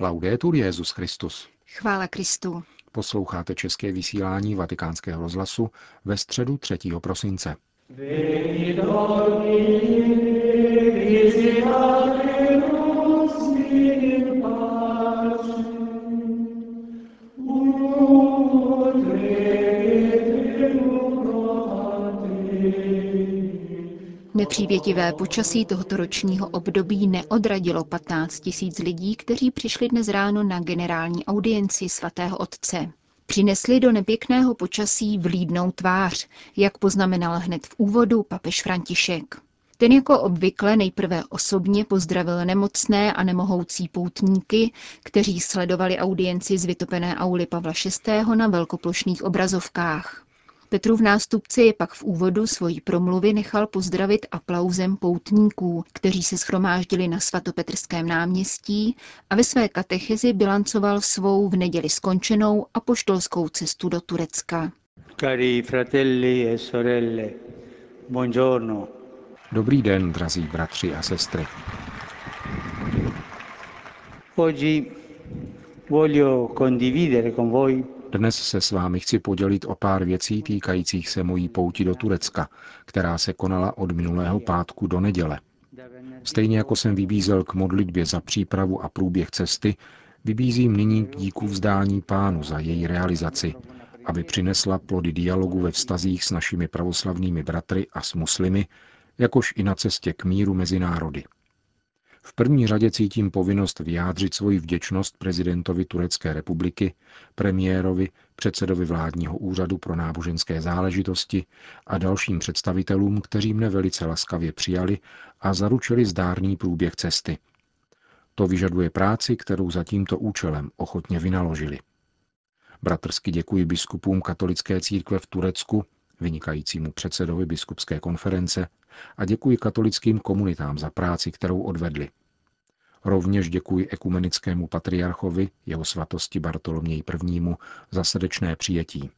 Laudetur Jezus Christus. Chvála Kristu. Posloucháte české vysílání Vatikánského rozhlasu ve středu 3. prosince. Nepřívětivé počasí tohoto ročního období neodradilo 15 tisíc lidí, kteří přišli dnes ráno na generální audienci svatého otce. Přinesli do nepěkného počasí vlídnou tvář, jak poznamenal hned v úvodu papež František. Ten jako obvykle nejprve osobně pozdravil nemocné a nemohoucí poutníky, kteří sledovali audienci z vytopené auly Pavla VI. na velkoplošných obrazovkách. Petrův nástupce je pak v úvodu svojí promluvy nechal pozdravit aplauzem poutníků, kteří se schromáždili na svatopetrském náměstí a ve své katechezi bilancoval svou v neděli skončenou apoštolskou cestu do Turecka. Cari fratelli e sorelle, buongiorno. Dobrý den, drazí bratři a sestry. Oggi voglio condividere con voi dnes se s vámi chci podělit o pár věcí týkajících se mojí pouti do Turecka, která se konala od minulého pátku do neděle. Stejně jako jsem vybízel k modlitbě za přípravu a průběh cesty, vybízím nyní k díku vzdání pánu za její realizaci, aby přinesla plody dialogu ve vztazích s našimi pravoslavnými bratry a s muslimy, jakož i na cestě k míru mezi národy. V první řadě cítím povinnost vyjádřit svoji vděčnost prezidentovi Turecké republiky, premiérovi, předsedovi vládního úřadu pro náboženské záležitosti a dalším představitelům, kteří mne velice laskavě přijali a zaručili zdárný průběh cesty. To vyžaduje práci, kterou za tímto účelem ochotně vynaložili. Bratrsky děkuji biskupům katolické církve v Turecku, vynikajícímu předsedovi biskupské konference a děkuji katolickým komunitám za práci, kterou odvedli. Rovněž děkuji ekumenickému patriarchovi, jeho svatosti Bartoloměji I. za srdečné přijetí.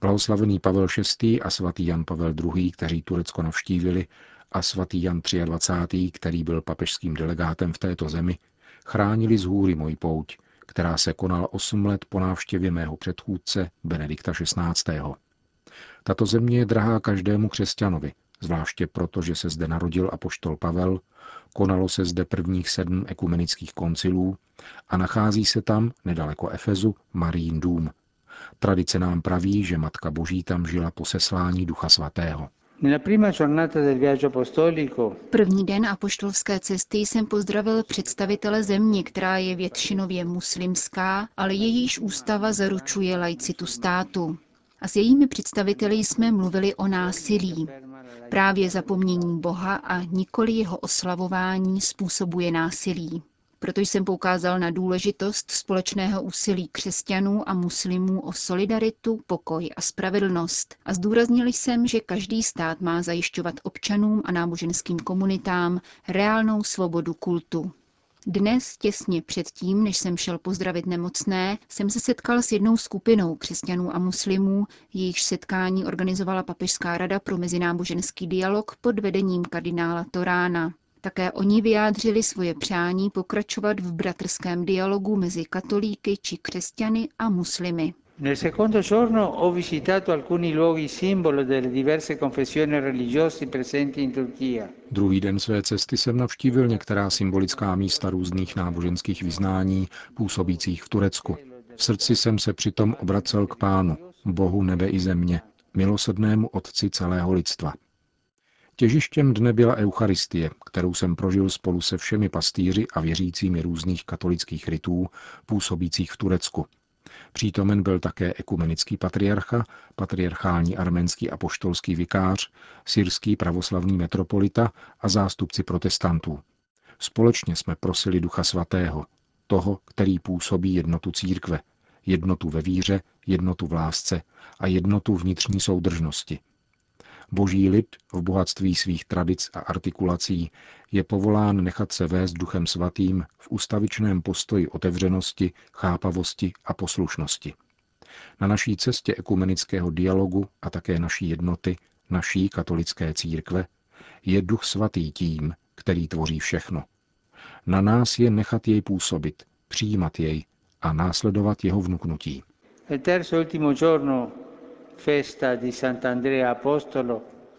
Blahoslavený Pavel VI. a svatý Jan Pavel II., kteří Turecko navštívili, a svatý Jan 23., který byl papežským delegátem v této zemi, chránili z hůry moji pouť, která se konala osm let po návštěvě mého předchůdce Benedikta XVI. Tato země je drahá každému křesťanovi, zvláště proto, že se zde narodil apoštol Pavel, konalo se zde prvních sedm ekumenických koncilů a nachází se tam, nedaleko Efezu, Marín dům. Tradice nám praví, že Matka Boží tam žila po seslání Ducha Svatého. První den apoštolské cesty jsem pozdravil představitele země, která je většinově muslimská, ale jejíž ústava zaručuje laicitu státu. A s jejími představiteli jsme mluvili o násilí. Právě zapomnění Boha a nikoli jeho oslavování způsobuje násilí. Proto jsem poukázal na důležitost společného úsilí křesťanů a muslimů o solidaritu, pokoj a spravedlnost. A zdůraznil jsem, že každý stát má zajišťovat občanům a náboženským komunitám reálnou svobodu kultu. Dnes, těsně předtím, než jsem šel pozdravit nemocné, jsem se setkal s jednou skupinou křesťanů a muslimů, jejichž setkání organizovala Papežská rada pro mezináboženský dialog pod vedením kardinála Torána. Také oni vyjádřili svoje přání pokračovat v bratrském dialogu mezi katolíky či křesťany a muslimy. Nel secondo giorno ho visitato alcuni luoghi simbolo delle diverse confessioni religiose presenti in Turchia. Druhý den své cesty jsem navštívil některá symbolická místa různých náboženských vyznání působících v Turecku. V srdci jsem se přitom obracel k pánu, Bohu nebe i země, milosrdnému otci celého lidstva. Těžištěm dne byla Eucharistie, kterou jsem prožil spolu se všemi pastýři a věřícími různých katolických rytů působících v Turecku, Přítomen byl také ekumenický patriarcha, patriarchální arménský apoštolský vikář, syrský pravoslavný metropolita a zástupci protestantů. Společně jsme prosili Ducha Svatého, toho, který působí jednotu církve, jednotu ve víře, jednotu v lásce a jednotu vnitřní soudržnosti – Boží lid v bohatství svých tradic a artikulací je povolán nechat se vést duchem svatým v ustavičném postoji otevřenosti, chápavosti a poslušnosti. Na naší cestě ekumenického dialogu a také naší jednoty, naší katolické církve, je duch svatý tím, který tvoří všechno. Na nás je nechat jej působit, přijímat jej a následovat jeho vnuknutí.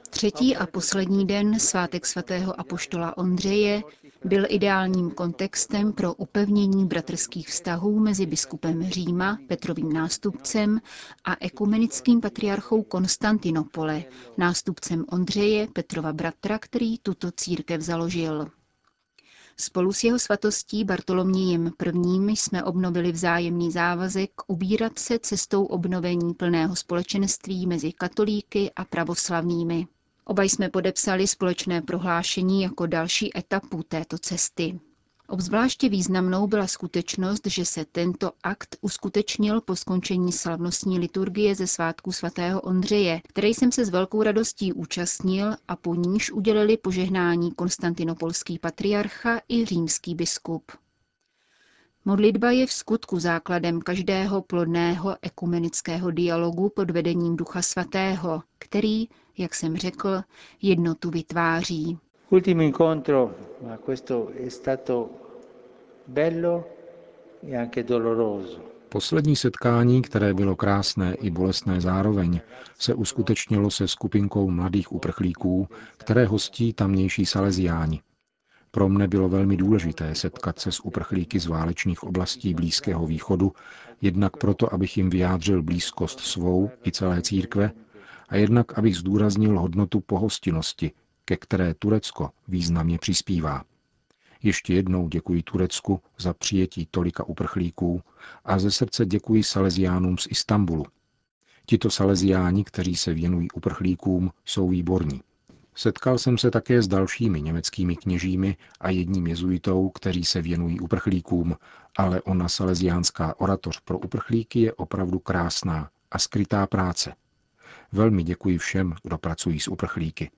Třetí a poslední den, svátek svatého apoštola Ondřeje, byl ideálním kontextem pro upevnění bratrských vztahů mezi biskupem Říma, Petrovým nástupcem, a ekumenickým patriarchou Konstantinopole, nástupcem Ondřeje, Petrova bratra, který tuto církev založil. Spolu s jeho svatostí Bartolomějem I. jsme obnovili vzájemný závazek ubírat se cestou obnovení plného společenství mezi katolíky a pravoslavnými. Oba jsme podepsali společné prohlášení jako další etapu této cesty. Obzvláště významnou byla skutečnost, že se tento akt uskutečnil po skončení slavnostní liturgie ze svátku svatého Ondřeje, které jsem se s velkou radostí účastnil a po níž udělili požehnání konstantinopolský patriarcha i římský biskup. Modlitba je v skutku základem každého plodného ekumenického dialogu pod vedením Ducha Svatého, který, jak jsem řekl, jednotu vytváří. Ultimo incontro, ma questo è stato bello e anche doloroso. Poslední setkání, které bylo krásné i bolestné zároveň, se uskutečnilo se skupinkou mladých uprchlíků, které hostí tamnější Salesiáni. Pro mne bylo velmi důležité setkat se s uprchlíky z válečných oblastí Blízkého východu, jednak proto, abych jim vyjádřil blízkost svou i celé církve, a jednak abych zdůraznil hodnotu pohostinnosti, ke které Turecko významně přispívá. Ještě jednou děkuji Turecku za přijetí tolika uprchlíků a ze srdce děkuji Salesiánům z Istanbulu. Tito Salesiáni, kteří se věnují uprchlíkům, jsou výborní. Setkal jsem se také s dalšími německými kněžími a jedním jezuitou, kteří se věnují uprchlíkům, ale ona salesiánská oratoř pro uprchlíky je opravdu krásná a skrytá práce. Velmi děkuji všem, kdo pracují s uprchlíky.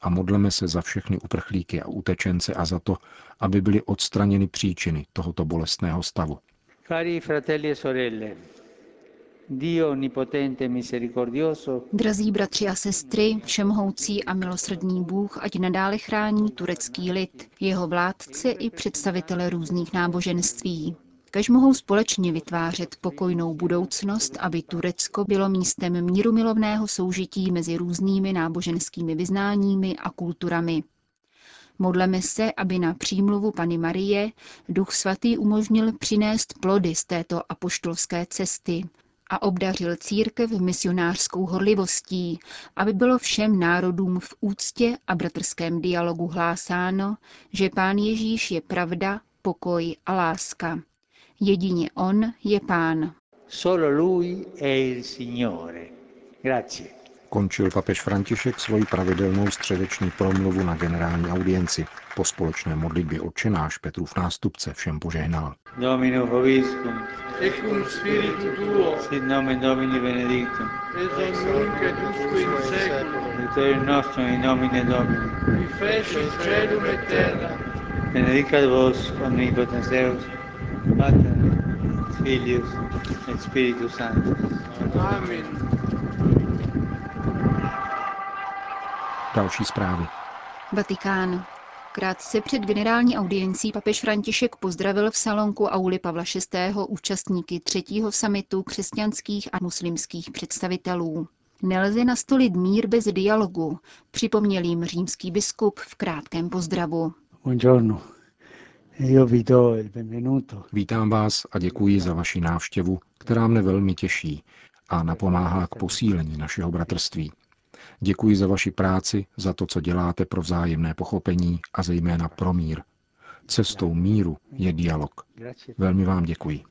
A modleme se za všechny uprchlíky a utečence a za to, aby byly odstraněny příčiny tohoto bolestného stavu. Cari fratelli e sorelle, Dio onnipotente e misericordioso, Drazí bratři a sestry, všemohoucí a milosrdný Bůh, ať nadále chrání turecký lid, jeho vládce i představitele různých náboženství. Kaž mohou společně vytvářet pokojnou budoucnost, aby Turecko bylo místem mírumilovného soužití mezi různými náboženskými vyznáními a kulturami. Modleme se, aby na přímluvu Pany Marie Duch Svatý umožnil přinést plody z této apoštolské cesty a obdařil církev misionářskou horlivostí, aby bylo všem národům v úctě a bratrském dialogu hlásáno, že Pán Ježíš je pravda, pokoj a láska. Jedině On je Pán. solo Lui è il Signore. Grazie. Končil papež František svoji pravidelnou středeční promluvu na generální audienci. Po společné modlitbě odčenáš Petrův nástupce všem požehnal. Domino Vobiscum, et cum spiritu tuo, sit nomen Domini benedictum, et nunc et usque in seculum, Aiutorium nostrum in nomine Domini, qui feci celum et terra, benedicat vos omnipotens Deus, Spiritus Sanctus. Amen. Další zprávy. Vatikán. Krátce před generální audiencí papež František pozdravil v salonku Auli Pavla VI. účastníky třetího samitu křesťanských a muslimských představitelů. Nelze nastolit mír bez dialogu, připomněl jim římský biskup v krátkém pozdravu. Buongiorno, io vi do il benvenuto. Vítám vás a děkuji za vaši návštěvu, která mne velmi těší a napomáhá k posílení našeho bratrství. Děkuji za vaši práci, za to, co děláte pro vzájemné pochopení a zejména pro mír. Cestou míru je dialog. Velmi vám děkuji.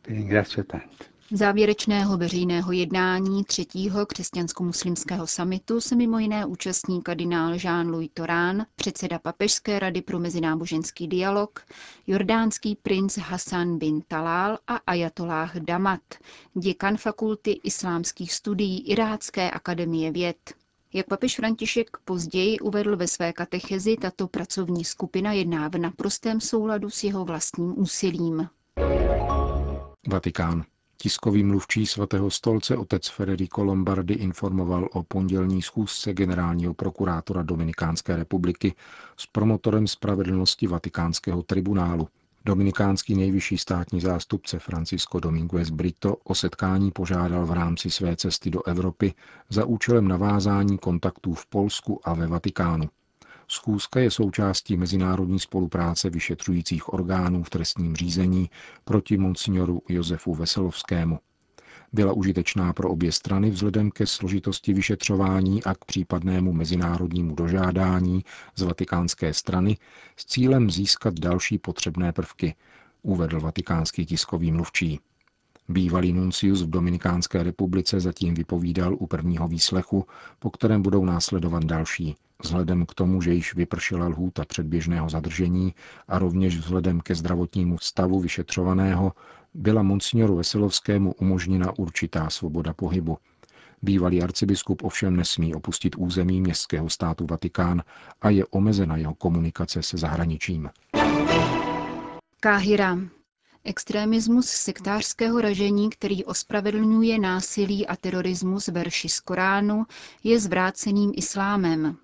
Závěrečného veřejného jednání třetího křesťansko-muslimského samitu se mimo jiné účastní kardinál Jean-Louis Torán, předseda Papežské rady pro mezináboženský dialog, jordánský princ Hassan bin Talal a ajatolláh Damat, děkan fakulty islámských studií Irácké akademie věd. Jak papež František později uvedl ve své katechezi, tato pracovní skupina jedná v naprostém souladu s jeho vlastním úsilím. Vatikán. Tiskový mluvčí svatého stolce otec Federico Lombardi informoval o pondělní schůzce generálního prokurátora Dominikánské republiky s promotorem spravedlnosti vatikánského tribunálu, Dominikánský nejvyšší státní zástupce Francisco Dominguez Brito o setkání požádal v rámci své cesty do Evropy za účelem navázání kontaktů v Polsku a ve Vatikánu. Schůzka je součástí mezinárodní spolupráce vyšetřujících orgánů v trestním řízení proti monsignoru Josefu Veselovskému. Byla užitečná pro obě strany vzhledem ke složitosti vyšetřování a k případnému mezinárodnímu dožádání z vatikánské strany s cílem získat další potřebné prvky, uvedl vatikánský tiskový mluvčí. Bývalý nuncius v Dominikánské republice zatím vypovídal u prvního výslechu, po kterém budou následovat další. Vzhledem k tomu, že již vypršela lhůta předběžného zadržení a rovněž vzhledem ke zdravotnímu stavu vyšetřovaného, byla monsignoru Veselovskému umožněna určitá svoboda pohybu. Bývalý arcibiskup ovšem nesmí opustit území městského státu Vatikán a je omezena jeho komunikace se zahraničím. Káhira. Extremismus sektářského ražení, který ospravedlňuje násilí a terorismus verši z Koránu, je zvráceným islámem.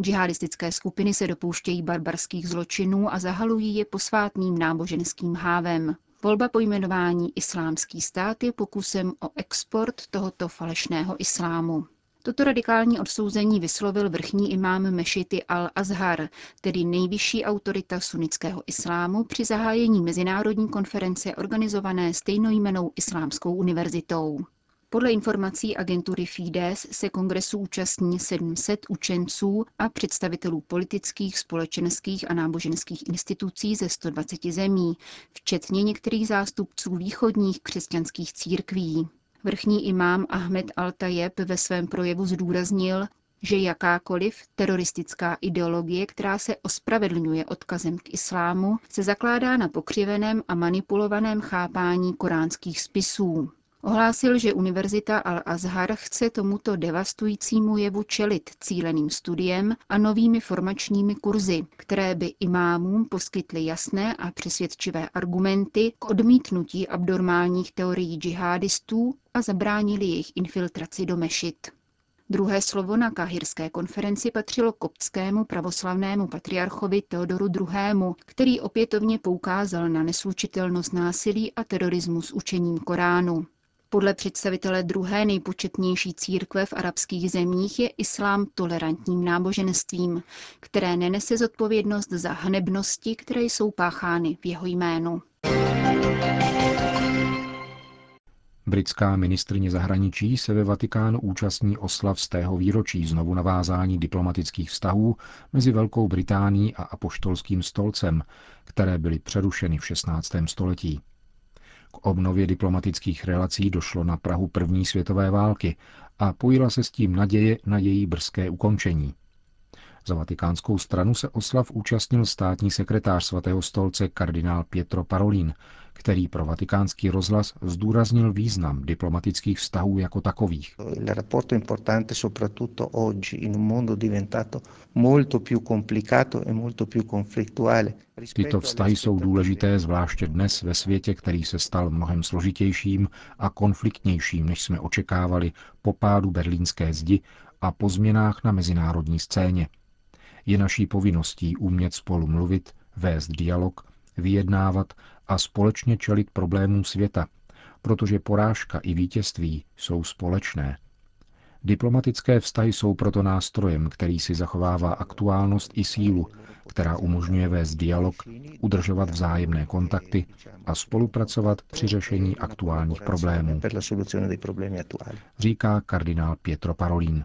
Džihadistické skupiny se dopouštějí barbarských zločinů a zahalují je posvátným náboženským hávem. Volba pojmenování Islámský stát je pokusem o export tohoto falešného islámu. Toto radikální odsouzení vyslovil vrchní imám mešity Al-Azhar, tedy nejvyšší autorita sunnického islámu při zahájení mezinárodní konference organizované stejnojmenou Islámskou univerzitou. Podle informací agentury Fides se kongresu účastní 700 učenců a představitelů politických, společenských a náboženských institucí ze 120 zemí, včetně některých zástupců východních křesťanských církví. Vrchní imám Ahmed Al-Tayeb ve svém projevu zdůraznil, že jakákoliv teroristická ideologie, která se ospravedlňuje odkazem k islámu, se zakládá na pokřiveném a manipulovaném chápání koránských spisů. Ohlásil, že Univerzita Al-Azhar chce tomuto devastujícímu jevu čelit cíleným studiem a novými formačními kurzy, které by imámům poskytly jasné a přesvědčivé argumenty k odmítnutí abnormálních teorií džihadistů a zabránili jejich infiltraci do mešit. Druhé slovo na kahirské konferenci patřilo koptskému pravoslavnému patriarchovi Teodoru II., který opětovně poukázal na neslučitelnost násilí a terorismu s učením Koránu. Podle představitele druhé nejpočetnější církve v arabských zemích je islám tolerantním náboženstvím, které nenese zodpovědnost za hanebnosti, které jsou páchány v jeho jménu. Britská ministrně zahraničí se ve Vatikánu účastní oslav z tého výročí znovu navázání diplomatických vztahů mezi Velkou Británií a apoštolským stolcem, které byly přerušeny v 16. století. K obnově diplomatických relací došlo na Prahu první světové války a pojila se s tím naděje na její brzké ukončení. Za vatikánskou stranu se oslav účastnil státní sekretář svatého stolce kardinál Pietro Parolin, který pro vatikánský rozhlas zdůraznil význam diplomatických vztahů jako takových. E Tyto vztahy jsou důležité zvláště dnes ve světě, který se stal mnohem složitějším a konfliktnějším, než jsme očekávali po pádu berlínské zdi a po změnách na mezinárodní scéně. Je naší povinností umět spolu mluvit, vést dialog, vyjednávat a společně čelit problémům světa, protože porážka i vítězství jsou společné. Diplomatické vztahy jsou proto nástrojem, který si zachovává aktuálnost i sílu, která umožňuje vést dialog, udržovat vzájemné kontakty a spolupracovat při řešení aktuálních problémů, říká kardinál Pietro Parolin.